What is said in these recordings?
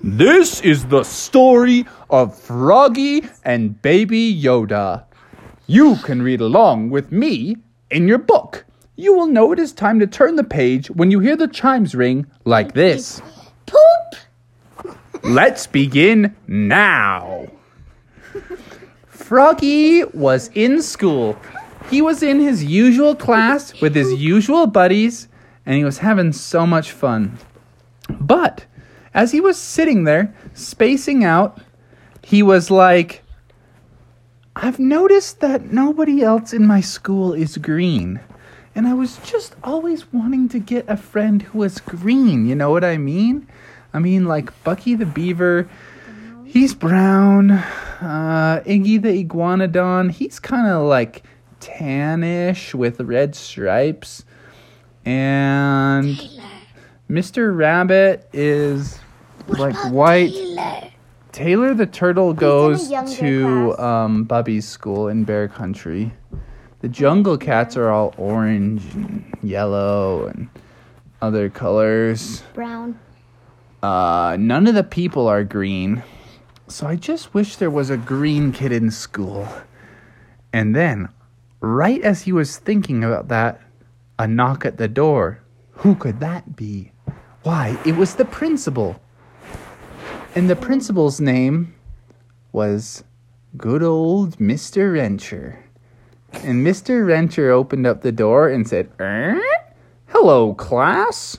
This is the story of Froggy and Baby Yoda. You can read along with me in your book. You will know it is time to turn the page when you hear the chimes ring like this. Poop. Let's begin now. Froggy was in school. He was in his usual class with his usual buddies, and he was having so much fun. But as he was sitting there, spacing out, he was like, I've noticed that nobody else in my school is green. And I was just always wanting to get a friend who was green. You know what I mean? I mean, like Bucky the Beaver, he's brown. Uh, Iggy the Iguanodon, he's kind of like tannish with red stripes. And Mr. Rabbit is like white. Taylor. Taylor the turtle goes to um, Bubby's school in Bear Country. The jungle cats are all orange and yellow and other colors. Brown. Uh, none of the people are green. So I just wish there was a green kid in school. And then, right as he was thinking about that, a knock at the door. Who could that be? Why, it was the principal. And the principal's name was good old Mr. Rencher. And Mr. Rencher opened up the door and said, "Er? Hello, class.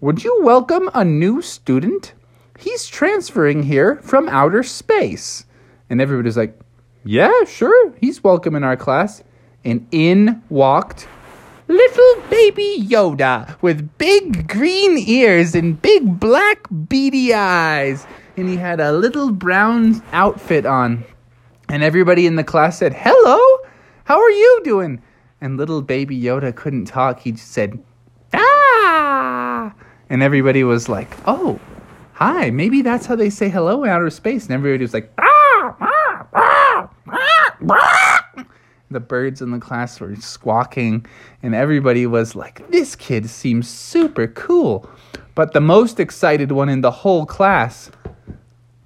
Would you welcome a new student? He's transferring here from outer space. And everybody's like, Yeah, sure, he's welcome in our class. And in walked little baby Yoda with big green ears and big black beady eyes. And he had a little brown outfit on. And everybody in the class said, Hello, how are you doing? And little baby Yoda couldn't talk. He just said, Ah! And everybody was like, Oh, hi. Maybe that's how they say hello in outer space. And everybody was like, Ah! ah, ah, ah, ah." The birds in the class were squawking, and everybody was like, This kid seems super cool. But the most excited one in the whole class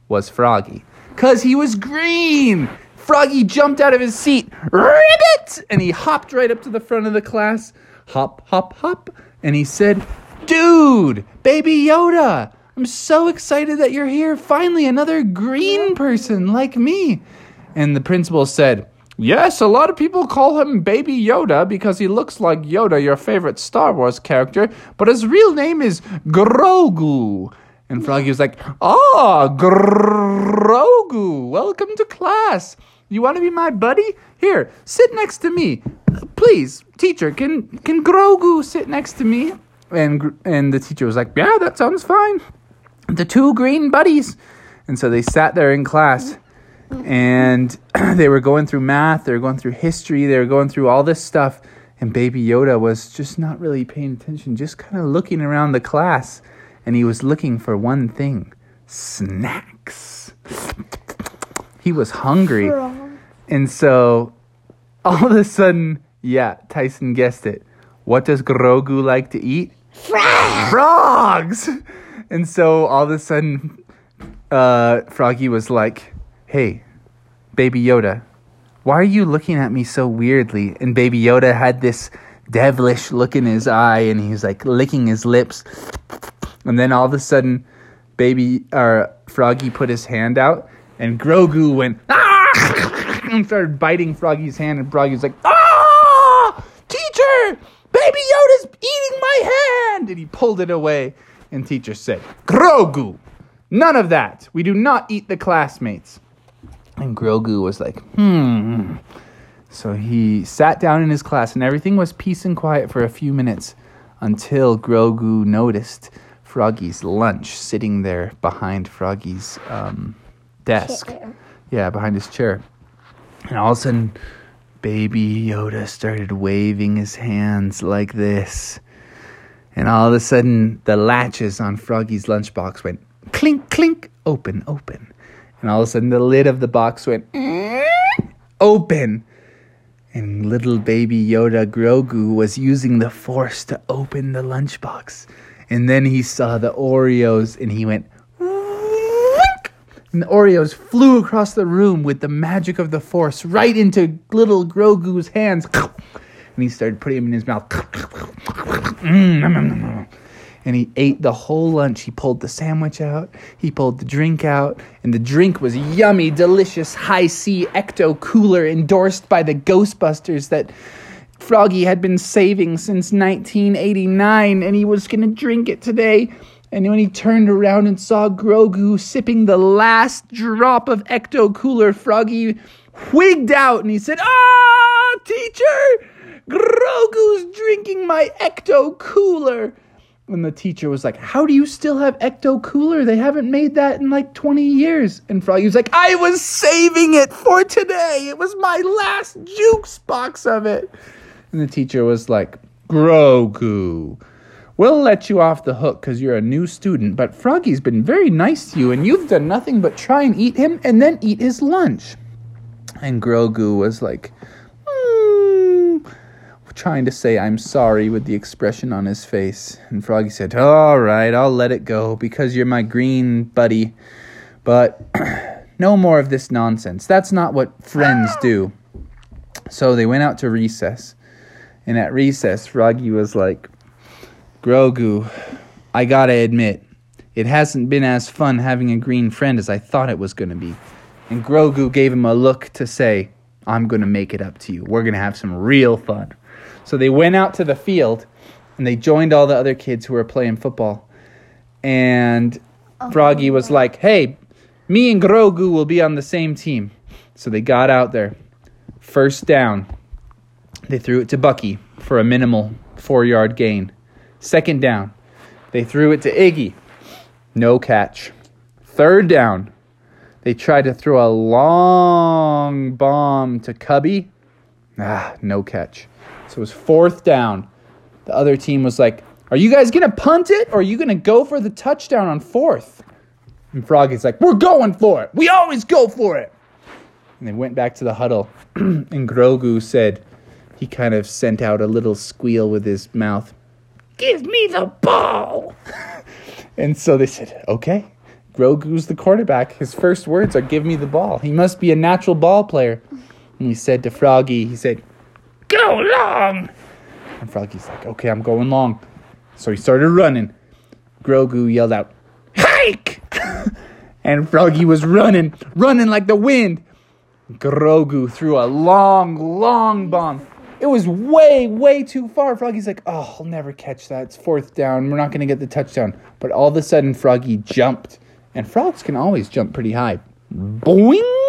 was Froggy. Because he was green! Froggy jumped out of his seat, ribbit! And he hopped right up to the front of the class. Hop, hop, hop. And he said, Dude, baby Yoda, I'm so excited that you're here. Finally, another green person like me. And the principal said, Yes, a lot of people call him Baby Yoda because he looks like Yoda, your favorite Star Wars character, but his real name is Grogu. And Froggy was like, Ah, Grogu, welcome to class. You want to be my buddy? Here, sit next to me. Please, teacher, can can Grogu sit next to me? And and the teacher was like, Yeah, that sounds fine. The two green buddies. And so they sat there in class and they were going through math, they were going through history, they were going through all this stuff. And Baby Yoda was just not really paying attention, just kind of looking around the class. And he was looking for one thing snacks. He was hungry. And so all of a sudden, yeah, Tyson guessed it. What does Grogu like to eat? Frog. frogs. And so all of a sudden, uh, Froggy was like, "Hey, Baby Yoda, why are you looking at me so weirdly?" And Baby Yoda had this devilish look in his eye, and he was like licking his lips. And then all of a sudden, Baby or Froggy put his hand out, and Grogu went ah! and started biting Froggy's hand, and Froggy was like, "Ah, teacher!" Baby Yoda's eating my hand! And he pulled it away. And teacher said, Grogu! None of that! We do not eat the classmates. And Grogu was like, hmm. So he sat down in his class, and everything was peace and quiet for a few minutes until Grogu noticed Froggy's lunch sitting there behind Froggy's um, desk. Chair. Yeah, behind his chair. And all of a sudden, Baby Yoda started waving his hands like this. And all of a sudden, the latches on Froggy's lunchbox went clink, clink, open, open. And all of a sudden, the lid of the box went mm-hmm, open. And little baby Yoda Grogu was using the force to open the lunchbox. And then he saw the Oreos and he went, And the Oreos flew across the room with the magic of the Force right into little Grogu's hands. And he started putting them in his mouth. Mm-hmm. And he ate the whole lunch. He pulled the sandwich out, he pulled the drink out, and the drink was yummy, delicious, Hi-C Ecto Cooler endorsed by the Ghostbusters that Froggy had been saving since 1989, and he was to drink it today. And when he turned around and saw Grogu sipping the last drop of Ecto Cooler, Froggy wigged out and he said, Ah, teacher! Grogu's drinking my Ecto Cooler. And the teacher was like, How do you still have Ecto Cooler? They haven't made that in like 20 years. And Froggy was like, I was saving it for today. It was my last jukes box of it. And the teacher was like, Grogu, we'll let you off the hook because you're a new student, but Froggy's been very nice to you and you've done nothing but try and eat him and then eat his lunch. And Grogu was like, trying to say I'm sorry with the expression on his face. And Froggy said, All right, I'll let it go because you're my green buddy. But no more of this nonsense. That's not what friends do. So they went out to recess. And at recess, Froggy was like, Grogu, I gotta admit, it hasn't been as fun having a green friend as I thought it was gonna be. And Grogu gave him a look to say, I'm gonna make it up to you. We're gonna have some real fun. So they went out to the field and they joined all the other kids who were playing football. And Froggy was like, Hey, me and Grogu will be on the same team. So they got out there. First down. They threw it to Bucky for a minimal four yard gain. Second down. They threw it to Iggy. No catch. Third down. They tried to throw a long bomb to Cubby. Ah, no catch. So it was fourth down. The other team was like, Are you guys going to punt it or are you going to go for the touchdown on fourth? And Froggy's like, We're going for it. We always go for it. And they went back to the huddle. and Grogu said, he kind of sent out a little squeal with his mouth. Give me the ball. and so they said, Okay. Grogu's the quarterback. His first words are, Give me the ball. He must be a natural ball player. And he said to Froggy, He said, Go long. And Froggy's like, Okay, I'm going long. So he started running. Grogu yelled out, Hike! and Froggy was running, running like the wind. Grogu threw a long, long bomb. It was way, way too far. Froggy's like, oh, I'll never catch that. It's fourth down. We're not going to get the touchdown. But all of a sudden, Froggy jumped. And frogs can always jump pretty high. Boing!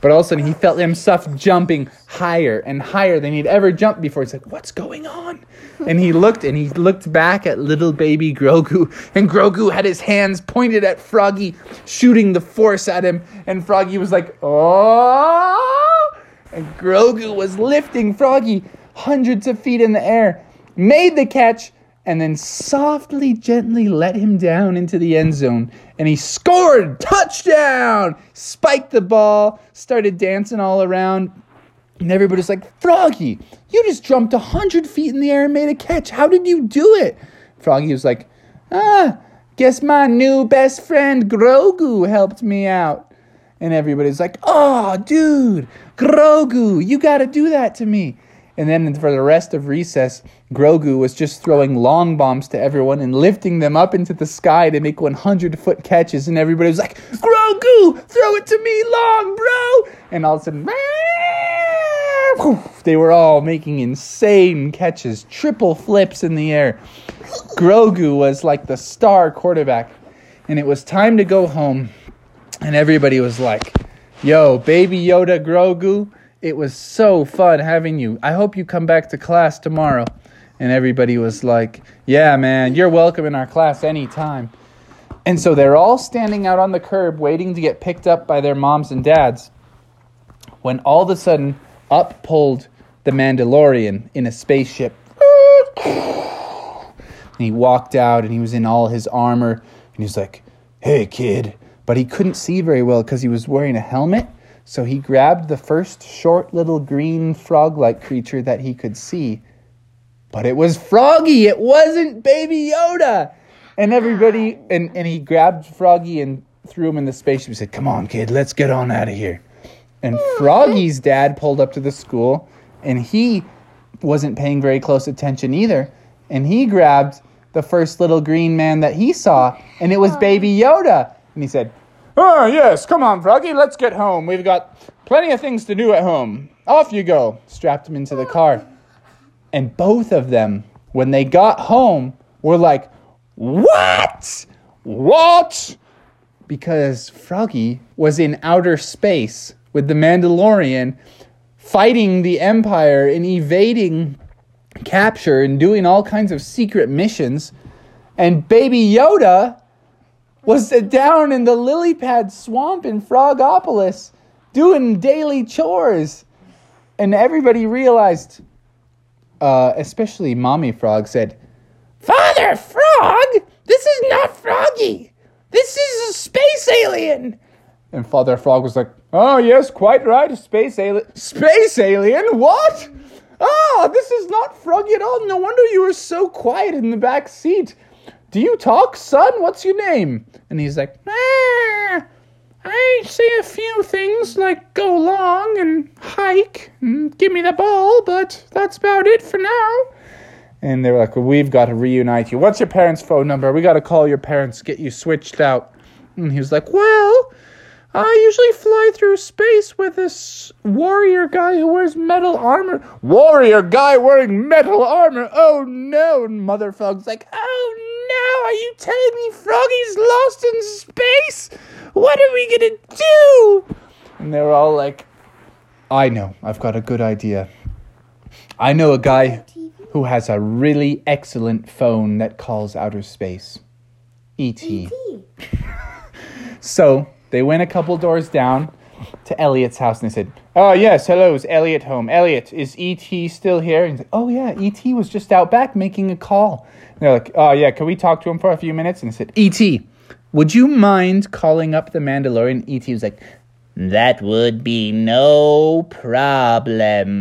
But all of a sudden, he felt himself jumping higher and higher than he'd ever jumped before. He's like, what's going on? And he looked and he looked back at little baby Grogu. And Grogu had his hands pointed at Froggy, shooting the force at him. And Froggy was like, oh! And Grogu was lifting Froggy hundreds of feet in the air, made the catch, and then softly, gently let him down into the end zone. And he scored! Touchdown! Spiked the ball, started dancing all around. And everybody's like, Froggy, you just jumped 100 feet in the air and made a catch. How did you do it? Froggy was like, Ah, guess my new best friend Grogu helped me out. And everybody's like, Oh, dude, Grogu, you got to do that to me. And then for the rest of recess, Grogu was just throwing long bombs to everyone and lifting them up into the sky to make 100 foot catches. And everybody was like, Grogu, throw it to me long, bro. And all of a sudden, they were all making insane catches, triple flips in the air. Grogu was like the star quarterback. And it was time to go home. And everybody was like, Yo, baby Yoda Grogu, it was so fun having you. I hope you come back to class tomorrow. And everybody was like, Yeah, man, you're welcome in our class anytime. And so they're all standing out on the curb waiting to get picked up by their moms and dads. When all of a sudden, up pulled the Mandalorian in a spaceship. And he walked out and he was in all his armor. And he was like, Hey, kid. But he couldn't see very well because he was wearing a helmet. So he grabbed the first short little green frog like creature that he could see. But it was Froggy. It wasn't Baby Yoda. And everybody, and, and he grabbed Froggy and threw him in the spaceship. He said, Come on, kid, let's get on out of here. And hmm. Froggy's dad pulled up to the school and he wasn't paying very close attention either. And he grabbed the first little green man that he saw, and it was Baby Yoda. And he said, Oh, yes, come on, Froggy, let's get home. We've got plenty of things to do at home. Off you go. Strapped him into the car. And both of them, when they got home, were like, What? What? Because Froggy was in outer space with the Mandalorian fighting the Empire and evading capture and doing all kinds of secret missions. And Baby Yoda was down in the lily pad swamp in Frogopolis doing daily chores. And everybody realized, uh, especially Mommy Frog said, Father Frog, this is not Froggy. This is a space alien. And Father Frog was like, Oh, yes, quite right, a space alien. Space alien? What? Ah, this is not Froggy at all. No wonder you were so quiet in the back seat. Do you talk, son? What's your name? And he's like, ah, I say a few things like go long and hike and give me the ball, but that's about it for now. And they were like, well, we've got to reunite you. What's your parents' phone number? We got to call your parents, get you switched out. And he was like, well, I usually fly through space with this warrior guy who wears metal armor. Warrior guy wearing metal armor? Oh no! And Mother Frog's like, oh no! Are you telling me Froggy's lost in space? What are we gonna do? And they're all like, I know, I've got a good idea. I know a guy who has a really excellent phone that calls outer space. E.T. So they went a couple doors down to Elliot's house and they said, Oh, yes, hello, is Elliot home? Elliot, is E.T. still here? And he's like, Oh, yeah, E.T. was just out back making a call. And they're like, Oh, yeah, can we talk to him for a few minutes? And he said, E.T., would you mind calling up the Mandalorian? E.T. was like, That would be no problem.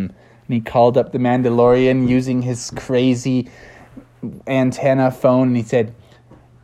And he called up the Mandalorian using his crazy antenna phone and he said,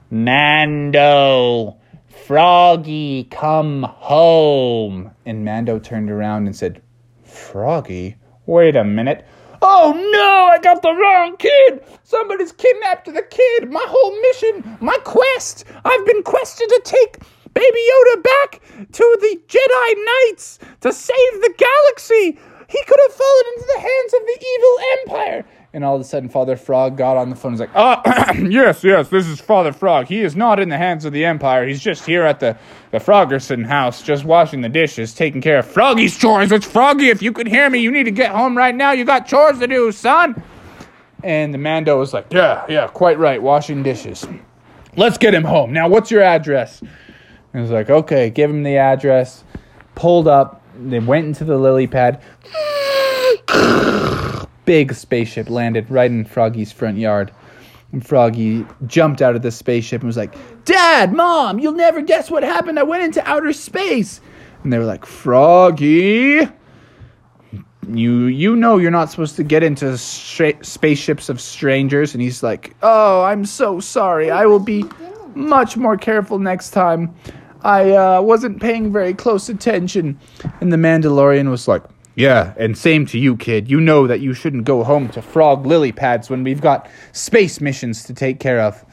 Mando, Froggy, come home. And Mando turned around and said, Froggy? Wait a minute. Oh no, I got the wrong kid! Somebody's kidnapped the kid! My whole mission, my quest! I've been quested to take Baby Yoda back to the Jedi Knights to save the galaxy! He could have fallen into the hands the evil Empire! And all of a sudden, Father Frog got on the phone and was like, Ah, yes, yes, this is Father Frog. He is not in the hands of the Empire. He's just here at the, the Frogerson house, just washing the dishes, taking care of Froggy's chores. It's Froggy. If you could hear me, you need to get home right now. You got chores to do, son. And the Mando was like, Yeah, yeah, quite right, washing dishes. Let's get him home. Now, what's your address? And he was like, Okay, give him the address. Pulled up. They went into the lily pad big spaceship landed right in Froggy's front yard. And Froggy jumped out of the spaceship and was like, Dad, Mom, you'll never guess what happened. I went into outer space. And they were like, Froggy, you you know you're not supposed to get into stra- spaceships of strangers. And he's like, Oh, I'm so sorry. I will be much more careful next time. I uh, wasn't paying very close attention. And the Mandalorian was like, yeah, and same to you, kid. You know that you shouldn't go home to frog lily pads when we've got space missions to take care of.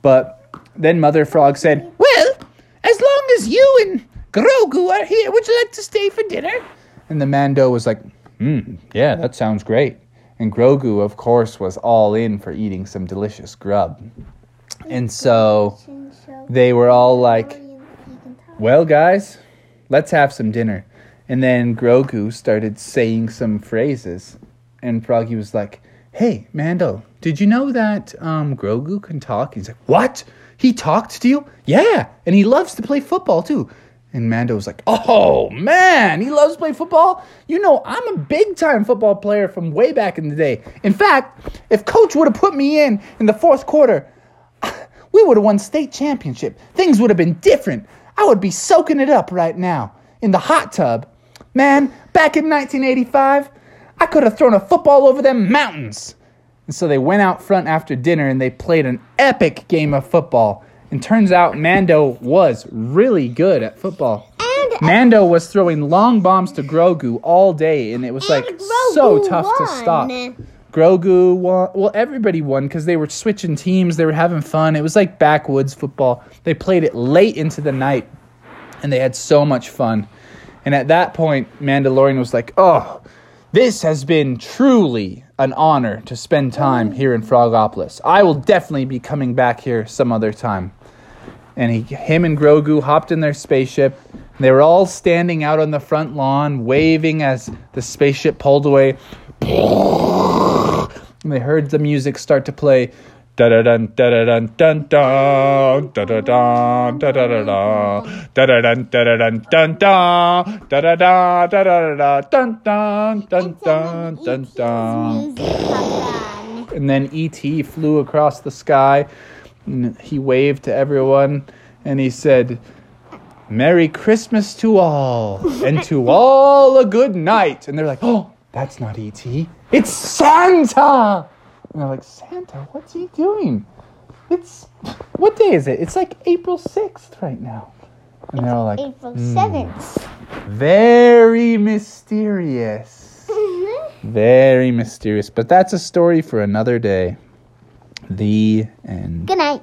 But then Mother Frog said, Well, as long as you and Grogu are here, would you like to stay for dinner? And the Mando was like, Hmm, yeah, that sounds great. And Grogu, of course, was all in for eating some delicious grub. And so they were all like, Well, guys, let's have some dinner. And then Grogu started saying some phrases, and Froggy was like, "Hey, Mando, did you know that um, Grogu can talk?" He's like, "What? He talked to you? Yeah, and he loves to play football too." And Mando was like, "Oh man, he loves to play football. You know, I'm a big time football player from way back in the day. In fact, if Coach would have put me in in the fourth quarter, we would have won state championship. Things would have been different. I would be soaking it up right now in the hot tub." Man, back in 1985, I could have thrown a football over them mountains. And so they went out front after dinner and they played an epic game of football. And turns out Mando was really good at football. And Mando was throwing long bombs to Grogu all day, and it was like and so Grogu tough to stop. Grogu won. Well, everybody won because they were switching teams. They were having fun. It was like backwoods football. They played it late into the night, and they had so much fun. And at that point, Mandalorian was like, "Oh, this has been truly an honor to spend time oh. here in Frogopolis. I will definitely be coming back here some other time." And he, him and Grogu hopped in their spaceship. They were all standing out on the front lawn, waving as the spaceship pulled away. And they heard the music start to play. Da da dun da da dun dun dun da da dun da da da da da da dun da da dun dun dun da da da da da da dun dun dun dun dun dun. And then E.T. flew across the sky. And he waved to everyone and he said, Merry Christmas to all, and to all a good night. And they're like, Oh, that's not E.T., it's Santa. And they're like, Santa, what's he doing? It's, what day is it? It's like April 6th right now. And they're all like, April "Hmm, 7th. Very mysterious. Very mysterious. But that's a story for another day. The end. Good night.